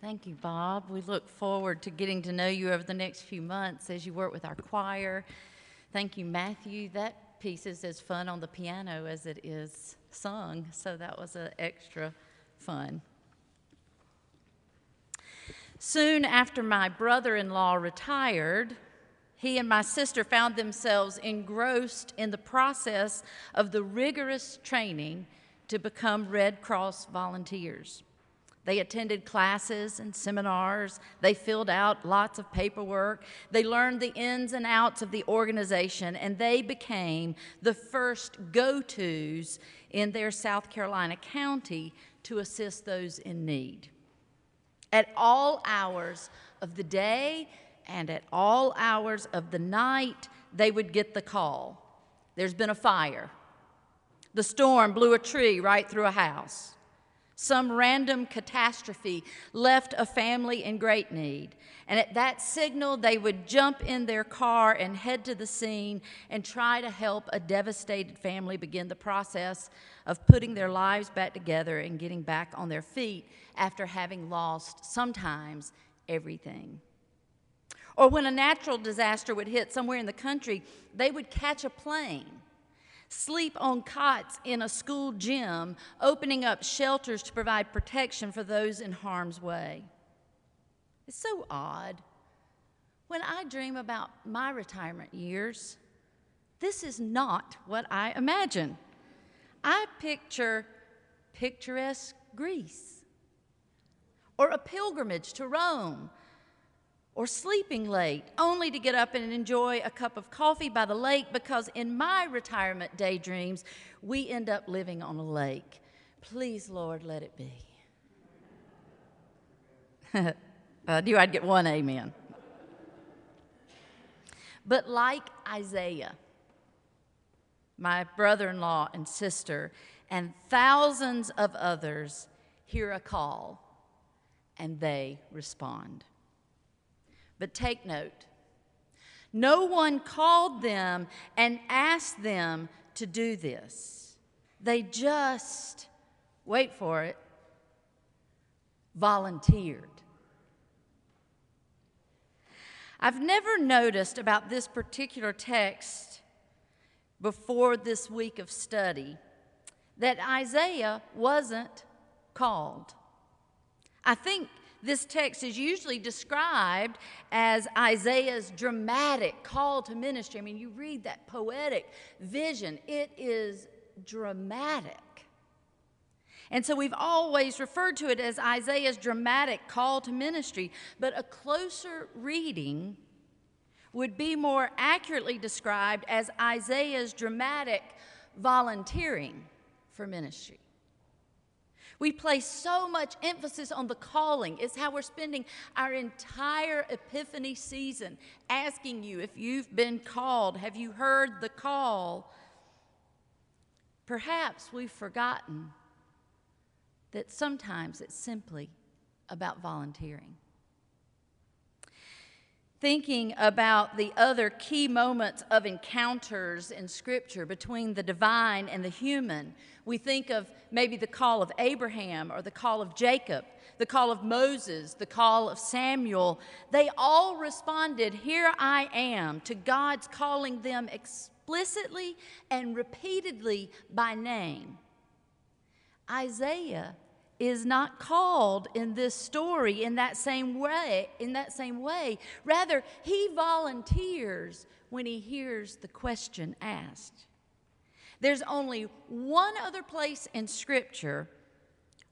Thank you, Bob. We look forward to getting to know you over the next few months as you work with our choir. Thank you, Matthew. That piece is as fun on the piano as it is sung, so that was an extra fun. Soon after my brother in law retired, he and my sister found themselves engrossed in the process of the rigorous training to become Red Cross volunteers. They attended classes and seminars. They filled out lots of paperwork. They learned the ins and outs of the organization, and they became the first go tos in their South Carolina county to assist those in need. At all hours of the day and at all hours of the night, they would get the call there's been a fire. The storm blew a tree right through a house. Some random catastrophe left a family in great need. And at that signal, they would jump in their car and head to the scene and try to help a devastated family begin the process of putting their lives back together and getting back on their feet after having lost sometimes everything. Or when a natural disaster would hit somewhere in the country, they would catch a plane, sleep on cots in a school gym, opening up shelters to provide protection for those in harm's way. It's so odd. When I dream about my retirement years, this is not what I imagine. I picture picturesque Greece, or a pilgrimage to Rome, or sleeping late, only to get up and enjoy a cup of coffee by the lake because in my retirement daydreams, we end up living on a lake. Please, Lord, let it be. I knew I'd get one amen. But like Isaiah, my brother in law and sister, and thousands of others hear a call and they respond. But take note no one called them and asked them to do this. They just, wait for it, volunteered. I've never noticed about this particular text before this week of study that Isaiah wasn't called. I think this text is usually described as Isaiah's dramatic call to ministry. I mean, you read that poetic vision, it is dramatic. And so we've always referred to it as Isaiah's dramatic call to ministry, but a closer reading would be more accurately described as Isaiah's dramatic volunteering for ministry. We place so much emphasis on the calling. It's how we're spending our entire Epiphany season asking you if you've been called. Have you heard the call? Perhaps we've forgotten that sometimes it's simply about volunteering. Thinking about the other key moments of encounters in Scripture between the divine and the human, we think of maybe the call of Abraham or the call of Jacob, the call of Moses, the call of Samuel. They all responded, Here I am, to God's calling them explicitly and repeatedly by name. Isaiah is not called in this story in that same way in that same way rather he volunteers when he hears the question asked there's only one other place in Scripture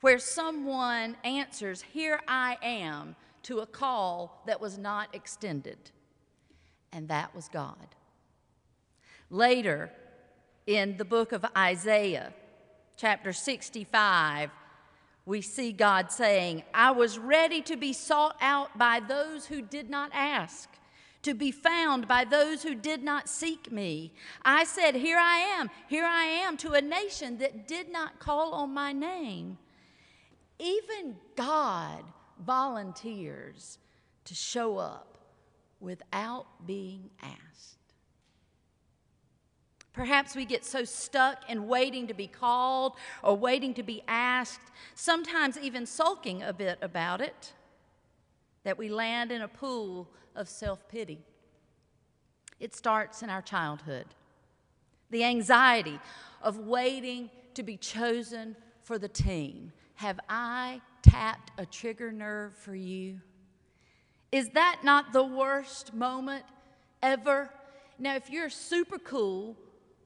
where someone answers, Here I am, to a call that was not extended, and that was God. Later in the book of Isaiah, chapter 65, we see God saying, I was ready to be sought out by those who did not ask to be found by those who did not seek me. I said, Here I am, here I am, to a nation that did not call on my name. Even God volunteers to show up without being asked. Perhaps we get so stuck in waiting to be called or waiting to be asked, sometimes even sulking a bit about it, that we land in a pool of self pity. It starts in our childhood. The anxiety of waiting to be chosen for the team. Have I tapped a trigger nerve for you? Is that not the worst moment ever? Now, if you're super cool,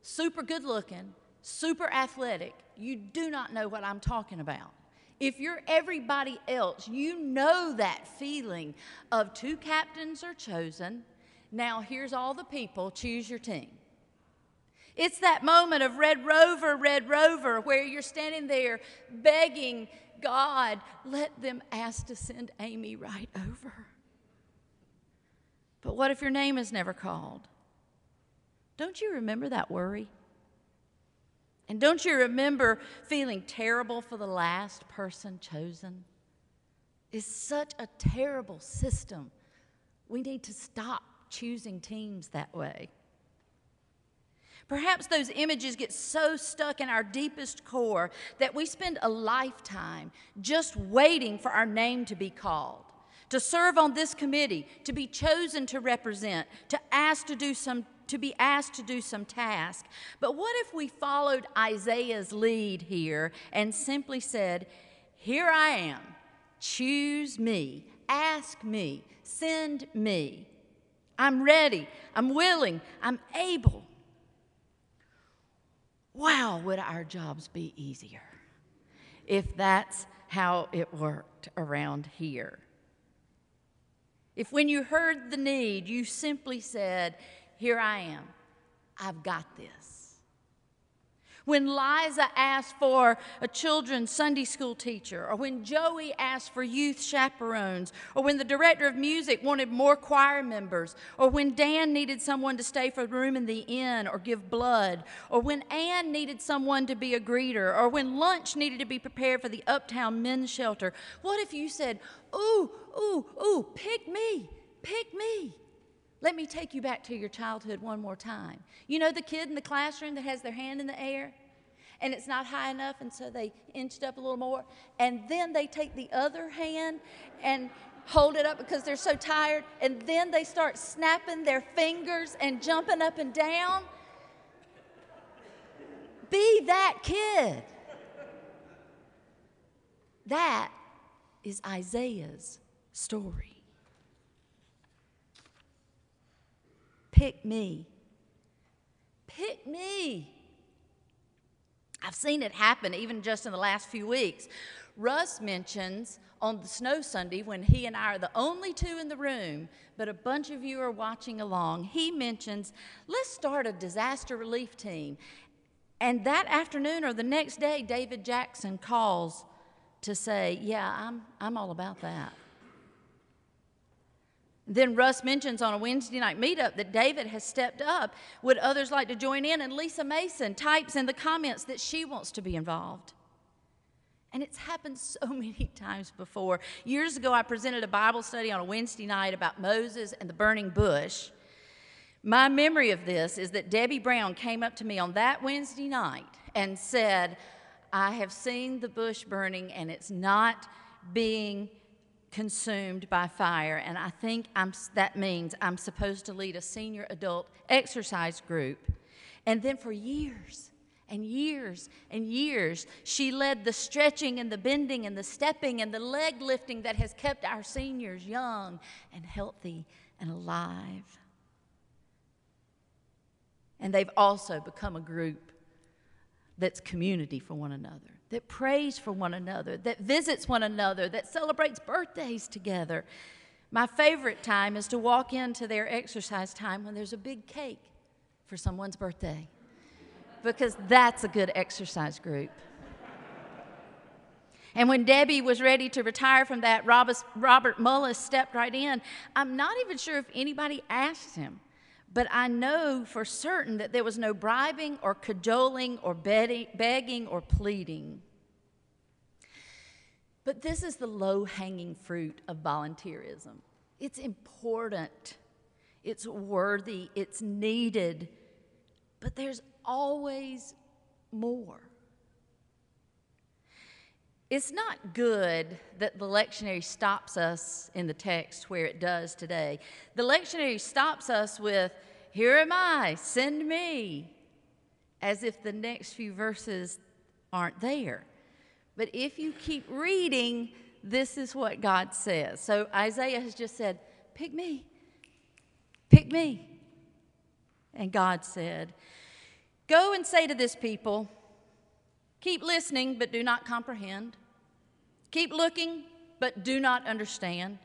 super good looking, super athletic, you do not know what I'm talking about. If you're everybody else, you know that feeling of two captains are chosen. Now, here's all the people, choose your team. It's that moment of Red Rover, Red Rover, where you're standing there begging God, let them ask to send Amy right over. But what if your name is never called? Don't you remember that worry? And don't you remember feeling terrible for the last person chosen? It's such a terrible system. We need to stop choosing teams that way. Perhaps those images get so stuck in our deepest core that we spend a lifetime just waiting for our name to be called, to serve on this committee, to be chosen to represent, to ask to do some to be asked to do some task. But what if we followed Isaiah's lead here and simply said, Here I am, choose me, ask me, send me. I'm ready, I'm willing, I'm able. Wow, would our jobs be easier if that's how it worked around here? If when you heard the need, you simply said, here I am. I've got this. When Liza asked for a children's Sunday school teacher, or when Joey asked for youth chaperones, or when the director of music wanted more choir members, or when Dan needed someone to stay for a room in the inn or give blood, or when Ann needed someone to be a greeter, or when lunch needed to be prepared for the uptown men's shelter, what if you said, Ooh, ooh, ooh, pick me, pick me? Let me take you back to your childhood one more time. You know the kid in the classroom that has their hand in the air? And it's not high enough, and so they inched up a little more. And then they take the other hand and hold it up because they're so tired. And then they start snapping their fingers and jumping up and down. Be that kid. That is Isaiah's story. Pick me. Pick me. I've seen it happen even just in the last few weeks. Russ mentions on the snow Sunday when he and I are the only two in the room, but a bunch of you are watching along. He mentions, let's start a disaster relief team. And that afternoon or the next day, David Jackson calls to say, Yeah, I'm, I'm all about that. Then Russ mentions on a Wednesday night meetup that David has stepped up. Would others like to join in? And Lisa Mason types in the comments that she wants to be involved. And it's happened so many times before. Years ago, I presented a Bible study on a Wednesday night about Moses and the burning bush. My memory of this is that Debbie Brown came up to me on that Wednesday night and said, I have seen the bush burning and it's not being consumed by fire. And I think I'm, that means I'm supposed to lead a senior adult exercise group. And then for years and years and years, she led the stretching and the bending and the stepping and the leg lifting that has kept our seniors young and healthy and alive. And they've also become a group that's community for one another that prays for one another, that visits one another, that celebrates birthdays together. My favorite time is to walk into their exercise time when there's a big cake for someone's birthday, because that's a good exercise group. And when Debbie was ready to retire from that, Robert Mullis stepped right in. I'm not even sure if anybody asked him but I know for certain that there was no bribing or cajoling or begging or pleading. But this is the low hanging fruit of volunteerism. It's important, it's worthy, it's needed, but there's always more. It's not good that the lectionary stops us in the text where it does today. The lectionary stops us with, Here am I, send me, as if the next few verses aren't there. But if you keep reading, this is what God says. So Isaiah has just said, Pick me, pick me. And God said, Go and say to this people, Keep listening, but do not comprehend. Keep looking, but do not understand.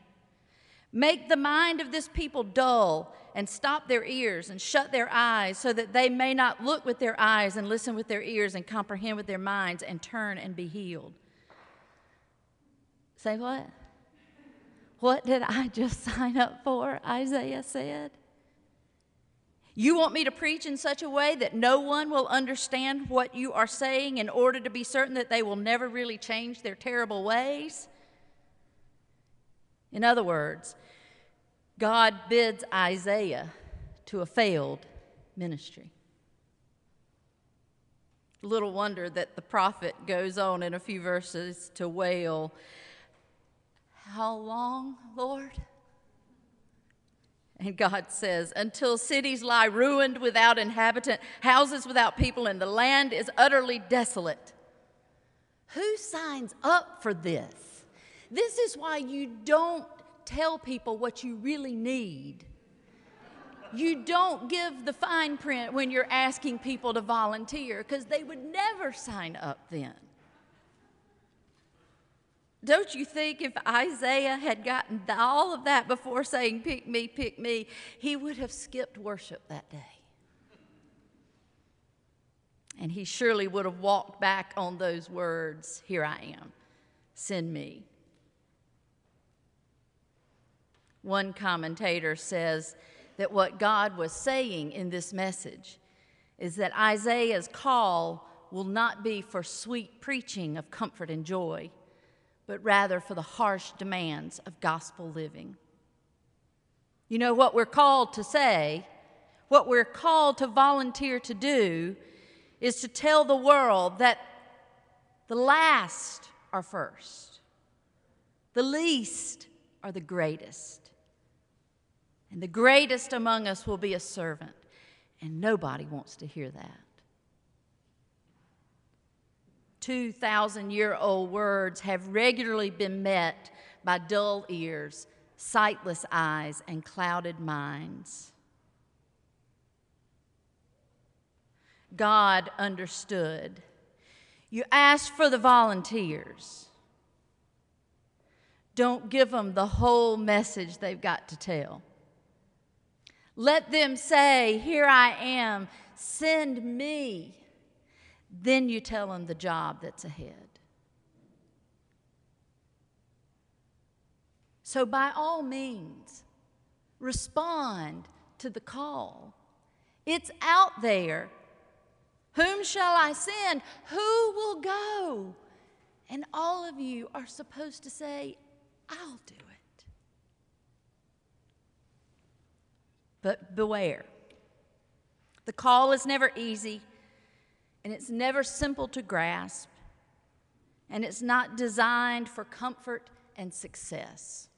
Make the mind of this people dull and stop their ears and shut their eyes so that they may not look with their eyes and listen with their ears and comprehend with their minds and turn and be healed. Say what? What did I just sign up for? Isaiah said. You want me to preach in such a way that no one will understand what you are saying in order to be certain that they will never really change their terrible ways? In other words, God bids Isaiah to a failed ministry. Little wonder that the prophet goes on in a few verses to wail, How long, Lord? And God says, Until cities lie ruined without inhabitant, houses without people, and the land is utterly desolate. Who signs up for this? This is why you don't tell people what you really need. You don't give the fine print when you're asking people to volunteer because they would never sign up then. Don't you think if Isaiah had gotten all of that before saying, Pick me, pick me, he would have skipped worship that day? And he surely would have walked back on those words, Here I am, send me. One commentator says that what God was saying in this message is that Isaiah's call will not be for sweet preaching of comfort and joy but rather for the harsh demands of gospel living. You know what we're called to say, what we're called to volunteer to do, is to tell the world that the last are first, the least are the greatest, and the greatest among us will be a servant, and nobody wants to hear that. 2,000 year old words have regularly been met by dull ears, sightless eyes, and clouded minds. God understood. You asked for the volunteers. Don't give them the whole message they've got to tell. Let them say, Here I am, send me. Then you tell them the job that's ahead. So, by all means, respond to the call. It's out there. Whom shall I send? Who will go? And all of you are supposed to say, I'll do it. But beware. The call is never easy and it's never simple to grasp, and it's not designed for comfort and success.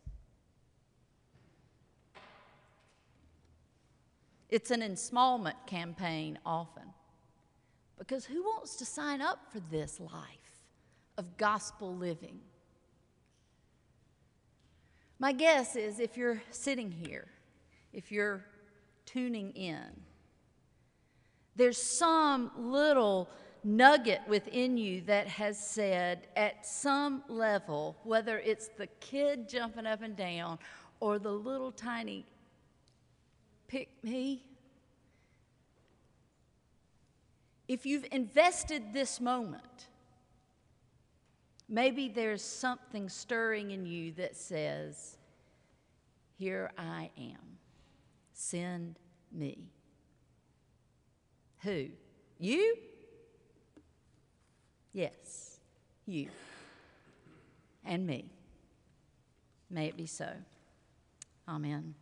It's an installment campaign often. Because who wants to sign up for this life of gospel living? My guess is if you're sitting here, if you're tuning in, there's some little nugget within you that has said, at some level, whether it's the kid jumping up and down or the little tiny pick me, if you've invested this moment, maybe there's something stirring in you that says, Here I am, send me. Who? You? Yes, you. And me. May it be so. Amen.